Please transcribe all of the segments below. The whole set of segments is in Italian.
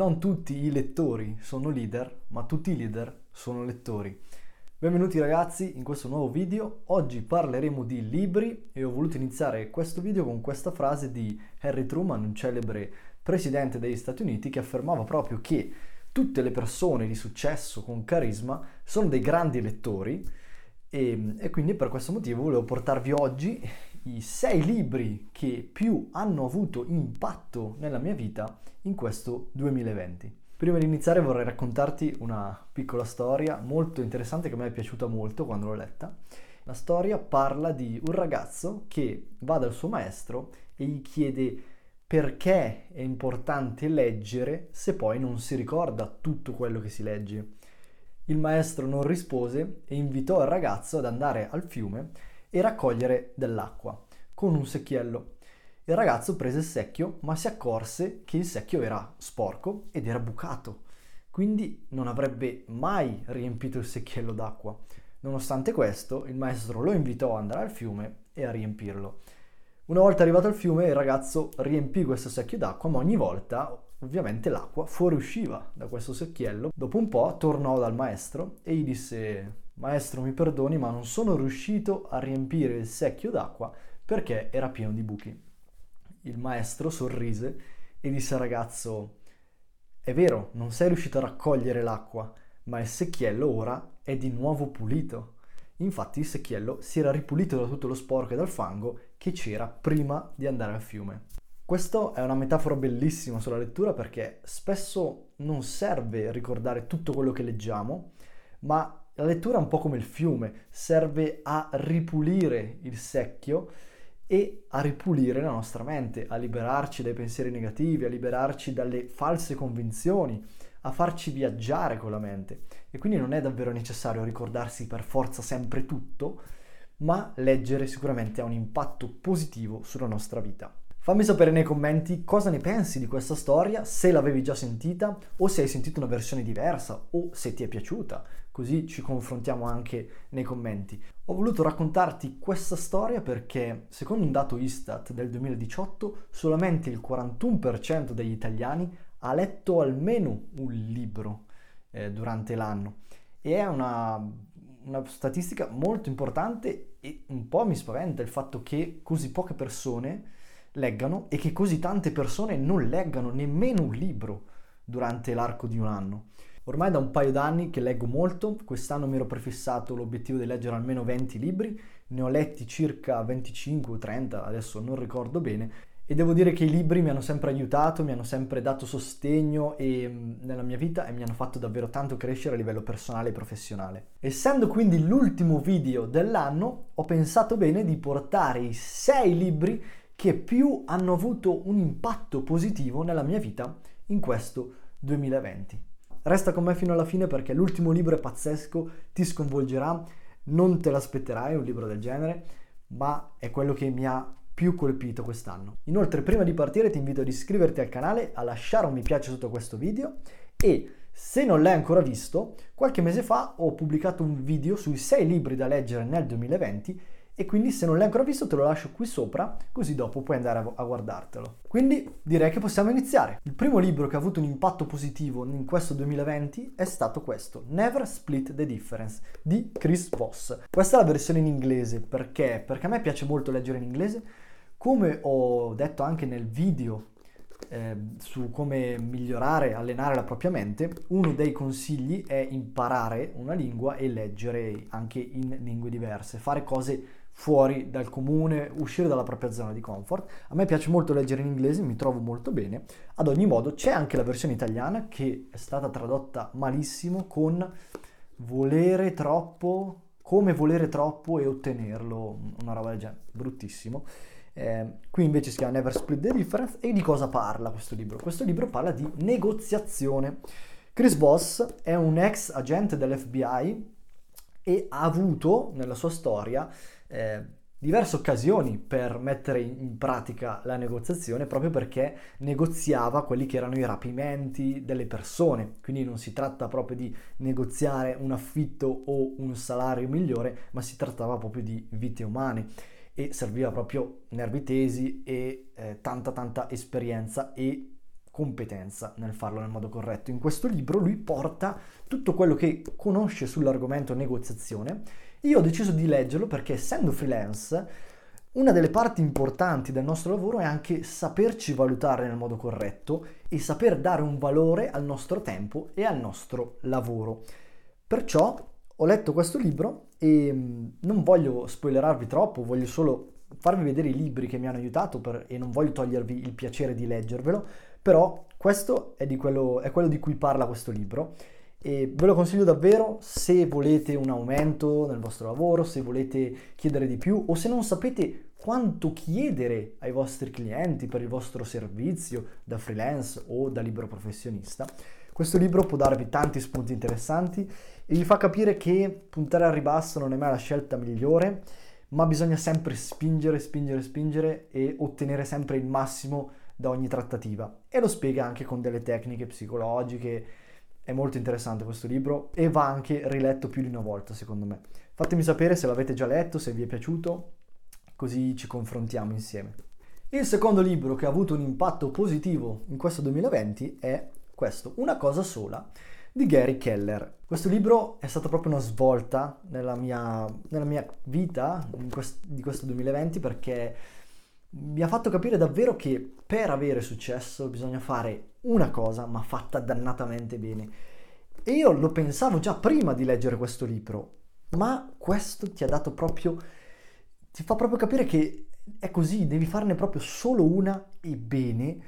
Non tutti i lettori sono leader, ma tutti i leader sono lettori. Benvenuti ragazzi in questo nuovo video. Oggi parleremo di libri e ho voluto iniziare questo video con questa frase di Harry Truman, un celebre presidente degli Stati Uniti, che affermava proprio che tutte le persone di successo con carisma sono dei grandi lettori e, e quindi per questo motivo volevo portarvi oggi i sei libri che più hanno avuto impatto nella mia vita in questo 2020. Prima di iniziare vorrei raccontarti una piccola storia molto interessante che a me è piaciuta molto quando l'ho letta. La storia parla di un ragazzo che va dal suo maestro e gli chiede perché è importante leggere se poi non si ricorda tutto quello che si legge. Il maestro non rispose e invitò il ragazzo ad andare al fiume e raccogliere dell'acqua con un secchiello. Il ragazzo prese il secchio, ma si accorse che il secchio era sporco ed era bucato, quindi non avrebbe mai riempito il secchiello d'acqua. Nonostante questo, il maestro lo invitò ad andare al fiume e a riempirlo. Una volta arrivato al fiume, il ragazzo riempì questo secchio d'acqua, ma ogni volta, ovviamente, l'acqua fuoriusciva da questo secchiello. Dopo un po' tornò dal maestro e gli disse: Maestro, mi perdoni, ma non sono riuscito a riempire il secchio d'acqua perché era pieno di buchi. Il maestro sorrise e disse al ragazzo, è vero, non sei riuscito a raccogliere l'acqua, ma il secchiello ora è di nuovo pulito. Infatti il secchiello si era ripulito da tutto lo sporco e dal fango che c'era prima di andare al fiume. Questa è una metafora bellissima sulla lettura perché spesso non serve ricordare tutto quello che leggiamo, ma la lettura è un po' come il fiume, serve a ripulire il secchio e a ripulire la nostra mente, a liberarci dai pensieri negativi, a liberarci dalle false convinzioni, a farci viaggiare con la mente. E quindi non è davvero necessario ricordarsi per forza sempre tutto, ma leggere sicuramente ha un impatto positivo sulla nostra vita. Fammi sapere nei commenti cosa ne pensi di questa storia, se l'avevi già sentita o se hai sentito una versione diversa o se ti è piaciuta, così ci confrontiamo anche nei commenti. Ho voluto raccontarti questa storia perché, secondo un dato Istat del 2018, solamente il 41% degli italiani ha letto almeno un libro eh, durante l'anno e è una, una statistica molto importante e un po' mi spaventa il fatto che così poche persone leggano e che così tante persone non leggano nemmeno un libro durante l'arco di un anno. Ormai da un paio d'anni che leggo molto, quest'anno mi ero prefissato l'obiettivo di leggere almeno 20 libri, ne ho letti circa 25 o 30, adesso non ricordo bene, e devo dire che i libri mi hanno sempre aiutato, mi hanno sempre dato sostegno e, mm, nella mia vita e mi hanno fatto davvero tanto crescere a livello personale e professionale. Essendo quindi l'ultimo video dell'anno, ho pensato bene di portare i 6 libri che più hanno avuto un impatto positivo nella mia vita in questo 2020. Resta con me fino alla fine perché l'ultimo libro è pazzesco, ti sconvolgerà, non te l'aspetterai un libro del genere, ma è quello che mi ha più colpito quest'anno. Inoltre, prima di partire ti invito ad iscriverti al canale, a lasciare un mi piace sotto questo video e se non l'hai ancora visto, qualche mese fa ho pubblicato un video sui 6 libri da leggere nel 2020 e quindi se non l'hai ancora visto te lo lascio qui sopra così dopo puoi andare a, guardartelo. Quindi direi che possiamo iniziare. Il primo libro che ha avuto un impatto positivo in questo 2020 è stato questo, Never Split the Difference di Chris Voss. Questa è la versione in inglese perché? Perché a me piace molto leggere in inglese. Come ho detto anche nel video eh, su come migliorare, allenare la propria mente, uno dei consigli è imparare una lingua e leggere anche in lingue diverse, fare cose fuori dal comune, uscire dalla propria zona di comfort. A me piace molto leggere in inglese, mi trovo molto bene. Ad ogni modo c'è anche la versione italiana che è stata tradotta malissimo con volere troppo, come volere troppo e ottenerlo, una roba del genere, bruttissimo. Eh, qui invece si chiama Never Split the Difference e di cosa parla questo libro? Questo libro parla di negoziazione. Chris Voss è un ex agente dell'FBI e ha avuto nella sua storia eh, diverse occasioni per mettere in pratica la negoziazione proprio perché negoziava quelli che erano i rapimenti delle persone. Quindi non si tratta proprio di negoziare un affitto o un salario migliore, ma si trattava proprio di vite umane e serviva proprio nervi tesi e eh, tanta tanta esperienza e competenza nel farlo nel modo corretto. In questo libro lui porta tutto quello che conosce sull'argomento negoziazione. Io ho deciso di leggerlo perché essendo freelance, una delle parti importanti del nostro lavoro è anche saperci valutare nel modo corretto e saper dare un valore al nostro tempo e al nostro lavoro. Perciò ho letto questo libro e mm, non voglio spoilerarvi troppo, voglio solo farvi vedere i libri che mi hanno aiutato per, e non voglio togliervi il piacere di leggervelo, però questo è, quello, è quello di cui parla questo libro e ve lo consiglio davvero se volete un aumento nel vostro lavoro, se volete chiedere di più o se non sapete quanto chiedere ai vostri clienti per il vostro servizio da freelance o da libero professionista. Questo libro può darvi tanti spunti interessanti e vi fa capire che puntare al ribasso non è mai la scelta migliore, ma bisogna sempre spingere, spingere, spingere e ottenere sempre il massimo da ogni trattativa. E lo spiega anche con delle tecniche psicologiche. È molto interessante questo libro e va anche riletto più di una volta, secondo me. Fatemi sapere se l'avete già letto, se vi è piaciuto, così ci confrontiamo insieme. Il secondo libro che ha avuto un impatto positivo in questo 2020 è questo, Una cosa sola, di Gary Keller. Questo libro è stata proprio una svolta nella mia, nella mia vita quest, di questo 2020 perché mi ha fatto capire davvero che per avere successo bisogna fare una cosa ma fatta dannatamente bene. E io lo pensavo già prima di leggere questo libro, ma questo ti ha dato proprio, ti fa proprio capire che è così, devi farne proprio solo una e bene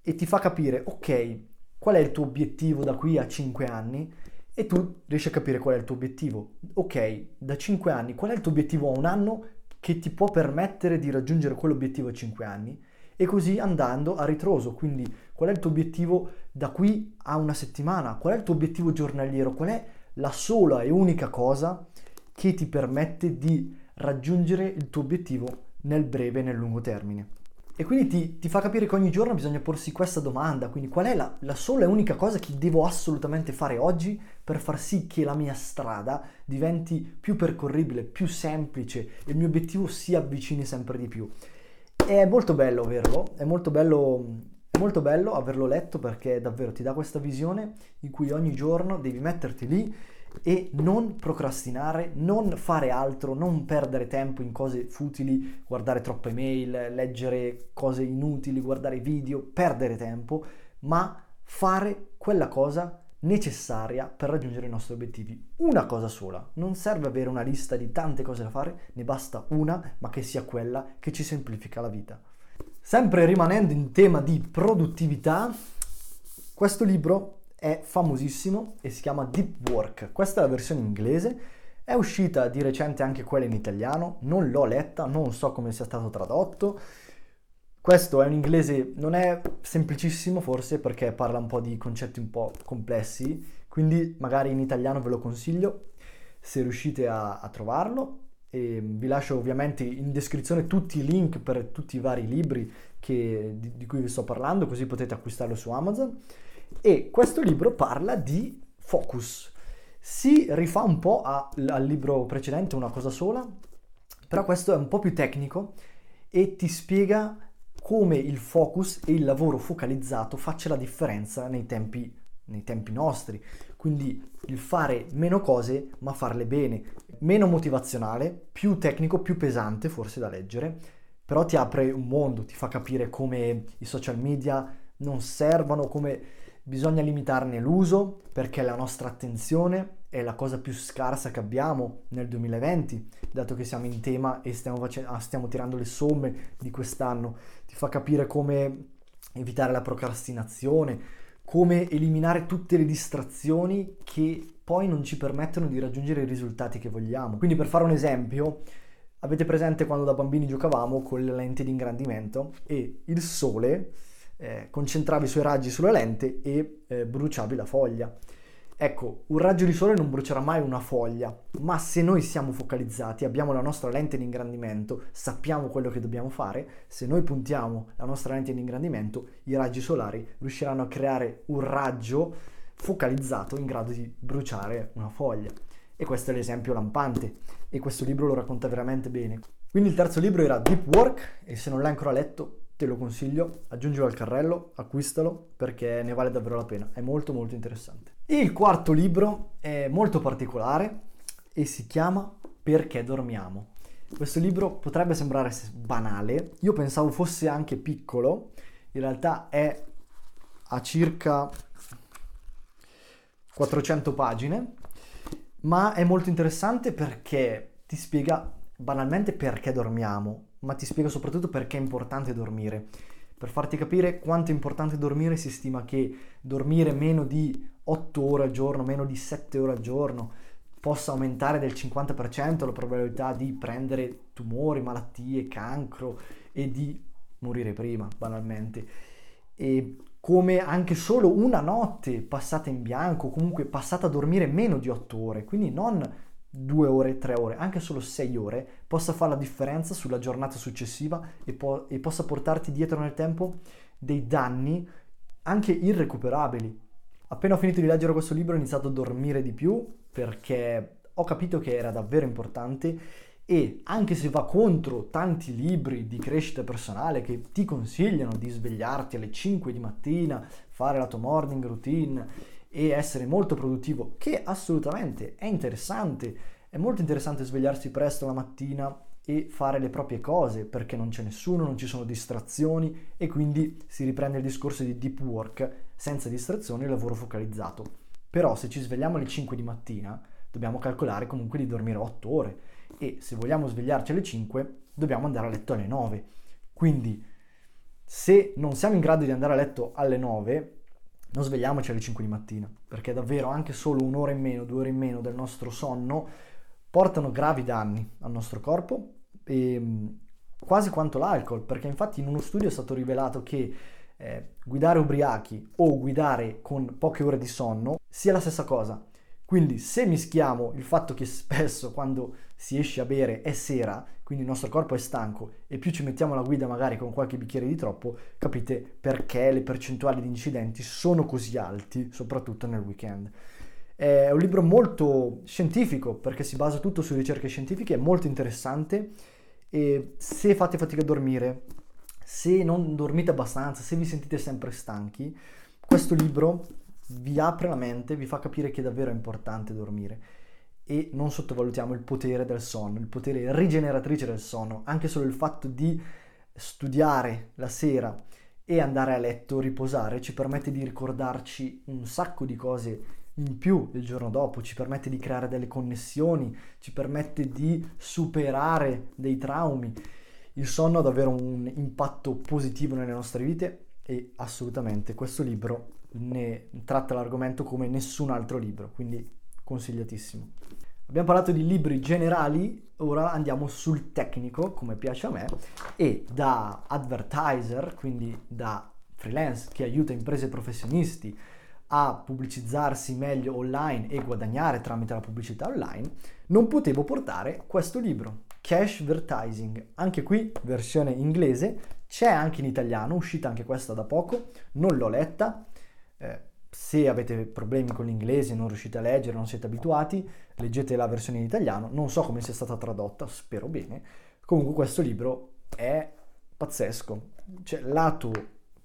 e ti fa capire, ok, qual è il tuo obiettivo da qui a 5 anni e tu riesci a capire qual è il tuo obiettivo. Ok, da 5 anni, qual è il tuo obiettivo a un anno che ti può permettere di raggiungere quell'obiettivo a 5 anni? E così andando a ritroso, quindi qual è il tuo obiettivo da qui a una settimana? Qual è il tuo obiettivo giornaliero? Qual è la sola e unica cosa che ti permette di raggiungere il tuo obiettivo nel breve e nel lungo termine? E quindi ti, ti, fa capire che ogni giorno bisogna porsi questa domanda, quindi qual è la, la, sola e unica cosa che devo assolutamente fare oggi per far sì che la mia strada diventi più percorribile, più semplice e il mio obiettivo si avvicini sempre di più. È molto bello averlo, è molto bello, è molto bello averlo letto perché davvero ti dà questa visione in cui ogni giorno devi metterti lì e non procrastinare, non fare altro, non perdere tempo in cose futili, guardare troppe mail, leggere cose inutili, guardare video, perdere tempo, ma fare quella cosa necessaria per raggiungere i nostri obiettivi. Una cosa sola, non serve avere una lista di tante cose da fare, ne basta una, ma che sia quella che ci semplifica la vita. Sempre rimanendo in tema di produttività, questo libro è famosissimo e si chiama Deep Work. Questa è la versione inglese. È uscita di recente anche quella in italiano, non l'ho letta, non so come sia stato tradotto. Questo è un inglese, non è semplicissimo forse perché parla un po' di concetti un po' complessi, quindi magari in italiano ve lo consiglio se riuscite a, a trovarlo. E vi lascio ovviamente in descrizione tutti i link per tutti i vari libri che, di, di cui vi sto parlando, così potete acquistarlo su Amazon. E questo libro parla di focus. Si rifà un po' a, al libro precedente, Una cosa sola, però questo è un po' più tecnico e ti spiega come il focus e il lavoro focalizzato faccia la differenza nei tempi, nei tempi nostri. Quindi il fare meno cose ma farle bene, meno motivazionale, più tecnico, più pesante forse da leggere, però ti apre un mondo, ti fa capire come i social media non servono, come bisogna limitarne l'uso perché la nostra attenzione è la cosa più scarsa che abbiamo nel 2020, dato che siamo in tema e stiamo, facendo, ah, stiamo tirando le somme di quest'anno. Ti fa capire come evitare la procrastinazione, come eliminare tutte le distrazioni che poi non ci permettono di raggiungere i risultati che vogliamo. Quindi per fare un esempio, avete presente quando da bambini giocavamo con le lenti di ingrandimento e il sole eh, concentravi i suoi raggi sulla lente e eh, bruciavi la foglia. Ecco, un raggio di sole non brucerà mai una foglia, ma se noi siamo focalizzati, abbiamo la nostra lente di ingrandimento, sappiamo quello che dobbiamo fare, se noi puntiamo la nostra lente di ingrandimento, i raggi solari riusciranno a creare un raggio focalizzato in grado di bruciare una foglia. E questo è l'esempio lampante e questo libro lo racconta veramente bene. Quindi il terzo libro era Deep Work e se non l'hai ancora letto te lo consiglio, aggiungilo al carrello, acquistalo perché ne vale davvero la pena, è molto molto interessante. Il quarto libro è molto particolare e si chiama Perché dormiamo. Questo libro potrebbe sembrare banale, io pensavo fosse anche piccolo, in realtà è a circa 400 pagine, ma è molto interessante perché ti spiega banalmente perché dormiamo, ma ti spiega soprattutto perché è importante dormire. Per farti capire quanto è importante dormire, si stima che dormire meno di 8 ore al giorno, meno di 7 ore al giorno, possa aumentare del 50% la probabilità di prendere tumori, malattie, cancro e di morire prima, banalmente. E come anche solo una notte passata in bianco, comunque passata a dormire meno di 8 ore, quindi non 2 ore, 3 ore, anche solo 6 ore, possa fare la differenza sulla giornata successiva e, po- e possa portarti dietro nel tempo dei danni anche irrecuperabili. Appena ho finito di leggere questo libro ho iniziato a dormire di più perché ho capito che era davvero importante e anche se va contro tanti libri di crescita personale che ti consigliano di svegliarti alle 5 di mattina, fare la tua morning routine e essere molto produttivo, che assolutamente è interessante, è molto interessante svegliarsi presto la mattina e fare le proprie cose perché non c'è nessuno, non ci sono distrazioni e quindi si riprende il discorso di deep work senza distrazioni e lavoro focalizzato. Però se ci svegliamo alle 5 di mattina dobbiamo calcolare comunque di dormire 8 ore e se vogliamo svegliarci alle 5 dobbiamo andare a letto alle 9. Quindi se non siamo in grado di andare a letto alle 9 non svegliamoci alle 5 di mattina, perché davvero anche solo un'ora in meno, due ore in meno del nostro sonno portano gravi danni al nostro corpo, e, mm, quasi quanto l'alcol, perché infatti in uno studio è stato rivelato che eh, guidare ubriachi o guidare con poche ore di sonno sia la stessa cosa. Quindi se mischiamo il fatto che spesso quando si esce a bere è sera, quindi il nostro corpo è stanco e più ci mettiamo alla guida magari con qualche bicchiere di troppo, capite perché le percentuali di incidenti sono così alti, soprattutto nel weekend. È un libro molto scientifico perché si basa tutto su ricerche scientifiche, è molto interessante e se fate fatica a dormire, se non dormite abbastanza, se vi sentite sempre stanchi, questo libro vi apre la mente, vi fa capire che davvero è importante dormire e non sottovalutiamo il potere del sonno, il potere rigeneratrice del sonno, anche solo il fatto di studiare la sera e andare a letto, riposare, ci permette di ricordarci un sacco di cose in più il giorno dopo, ci permette di creare delle connessioni, ci permette di superare dei traumi. Il sonno ha davvero un impatto positivo nelle nostre vite e assolutamente questo libro ne tratta l'argomento come nessun altro libro, quindi consigliatissimo. Abbiamo parlato di libri generali, ora andiamo sul tecnico, come piace a me, e da advertiser, quindi da freelance che aiuta imprese e professionisti a pubblicizzarsi meglio online e guadagnare tramite la pubblicità online, non potevo portare questo libro, Cash Advertising. Anche qui versione inglese, c'è anche in italiano, uscita anche questa da poco, non l'ho letta. Eh, se avete problemi con l'inglese, non riuscite a leggere, non siete abituati, leggete la versione in italiano. Non so come sia stata tradotta, spero bene. Comunque questo libro è pazzesco. Cioè, lato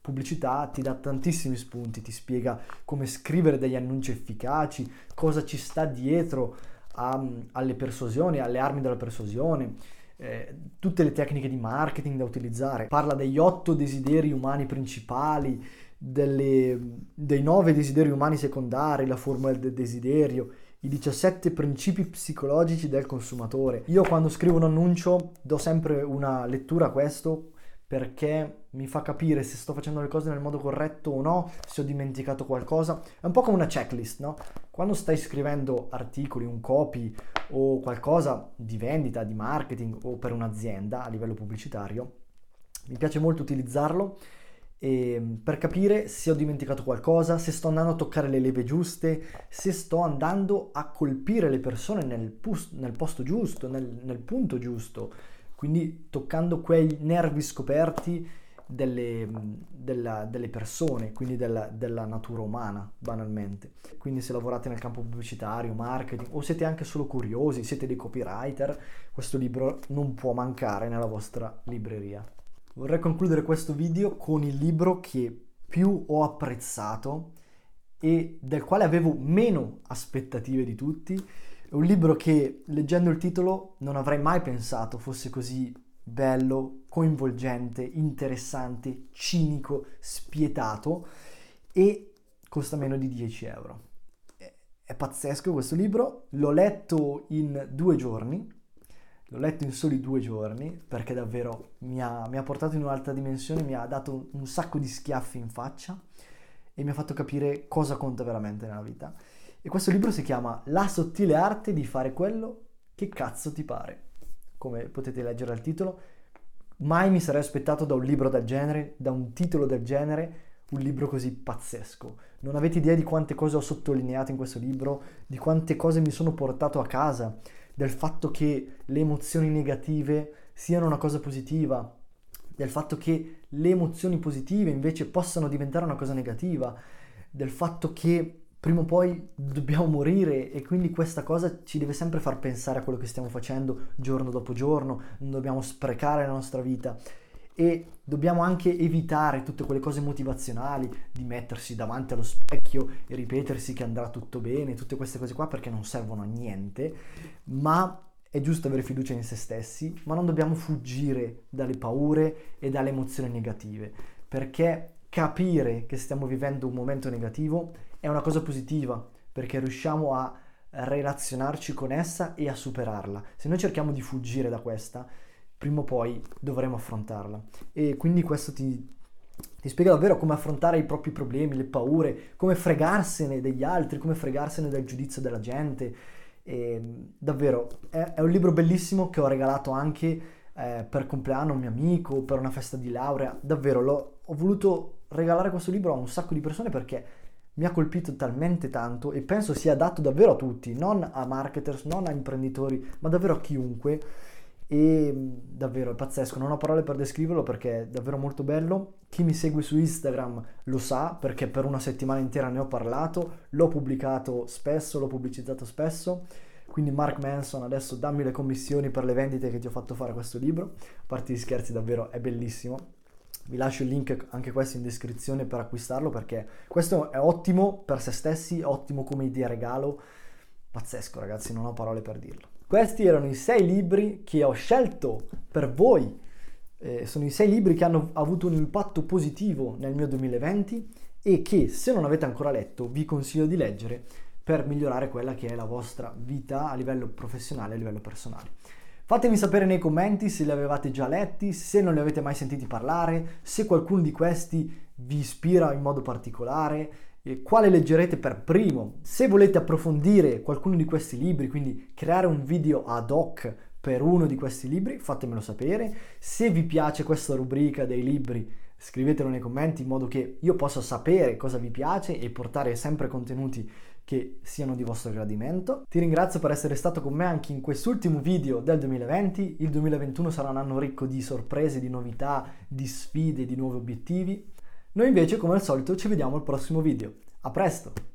pubblicità ti dà tantissimi spunti, ti spiega come scrivere degli annunci efficaci, cosa ci sta dietro a, alle persuasioni, alle armi della persuasione, eh, tutte le tecniche di marketing da utilizzare. Parla degli otto desideri umani principali, delle, dei nove desideri umani secondari, la formula del desiderio, i 17 principi psicologici del consumatore. Io quando scrivo un annuncio do sempre una lettura a questo perché mi fa capire se sto facendo le cose nel modo corretto o no, se ho dimenticato qualcosa. È un po' come una checklist, no? Quando stai scrivendo articoli, un copy o qualcosa di vendita, di marketing o per un'azienda a livello pubblicitario, mi piace molto utilizzarlo per capire se ho dimenticato qualcosa, se sto andando a toccare le leve giuste, se sto andando a colpire le persone nel, pus- nel posto giusto, nel, nel, punto giusto, quindi toccando quei nervi scoperti delle, della, delle persone, quindi della, della, natura umana, banalmente. Quindi se lavorate nel campo pubblicitario, marketing o siete anche solo curiosi, siete dei copywriter, questo libro non può mancare nella vostra libreria. Vorrei concludere questo video con il libro che più ho apprezzato e del quale avevo meno aspettative di tutti. È un libro che leggendo il titolo non avrei mai pensato fosse così bello, coinvolgente, interessante, cinico, spietato e costa meno di 10 euro. È pazzesco questo libro, l'ho letto in due giorni, l'ho letto in soli due giorni perché davvero mi ha, mi ha portato in un'altra dimensione, mi ha dato un, un sacco di schiaffi in faccia e mi ha fatto capire cosa conta veramente nella vita. E questo libro si chiama La sottile arte di fare quello che cazzo ti pare. Come potete leggere dal titolo, mai mi sarei aspettato da un libro del genere, da un titolo del genere, un libro così pazzesco. Non avete idea di quante cose ho sottolineato in questo libro, di quante cose mi sono portato a casa, del fatto che le emozioni negative siano una cosa positiva, del fatto che le emozioni positive invece possano diventare una cosa negativa, del fatto che prima o poi dobbiamo morire e quindi questa cosa ci deve sempre far pensare a quello che stiamo facendo giorno dopo giorno, non dobbiamo sprecare la nostra vita e dobbiamo anche evitare tutte quelle cose motivazionali di mettersi davanti allo specchio e ripetersi che andrà tutto bene, tutte queste cose qua perché non servono a niente, ma è giusto avere fiducia in se stessi, ma non dobbiamo fuggire dalle paure e dalle emozioni negative, perché capire che stiamo vivendo un momento negativo è una cosa positiva, perché riusciamo a relazionarci con essa e a superarla. Se noi cerchiamo di fuggire da questa, prima o poi dovremo affrontarla. E quindi questo ti, ti spiega davvero come affrontare i propri problemi, le paure, come fregarsene degli altri, come fregarsene del giudizio della gente e, davvero, è, è, un libro bellissimo che ho regalato anche eh, per compleanno a un mio amico, per una festa di laurea. Davvero, ho voluto regalare questo libro a un sacco di persone perché mi ha colpito talmente tanto e penso sia adatto davvero a tutti, non a marketers, non a imprenditori, ma davvero a chiunque. E davvero è pazzesco, non ho parole per descriverlo perché è davvero molto bello. Chi mi segue su Instagram lo sa perché per una settimana intera ne ho parlato, l'ho pubblicato spesso, l'ho pubblicizzato spesso. Quindi Mark Manson, adesso dammi le commissioni per le vendite che ti ho fatto fare questo libro. A parte gli scherzi, davvero è bellissimo. Vi lascio il link anche questo in descrizione per acquistarlo perché questo è ottimo per se stessi, ottimo come idea regalo. Pazzesco ragazzi, non ho parole per dirlo. Questi erano i sei libri che ho scelto per voi. Eh, sono i sei libri che hanno avuto un impatto positivo nel mio 2020 e che se non avete ancora letto vi consiglio di leggere per migliorare quella che è la vostra vita a livello professionale e a livello personale. Fatemi sapere nei commenti se li avevate già letti, se non li avete mai sentiti parlare, se qualcuno di questi vi ispira in modo particolare quale leggerete per primo. Se volete approfondire qualcuno di questi libri, quindi creare un video ad hoc per uno di questi libri, fatemelo sapere. Se vi piace questa rubrica dei libri, scrivetelo nei commenti in modo che io possa sapere cosa vi piace e portare sempre contenuti che siano di vostro gradimento. Ti ringrazio per essere stato con me anche in quest'ultimo video del 2020. Il 2021 sarà un anno ricco di sorprese, di novità, di sfide, di nuovi obiettivi. Noi invece, come al solito, ci vediamo al prossimo video. A presto!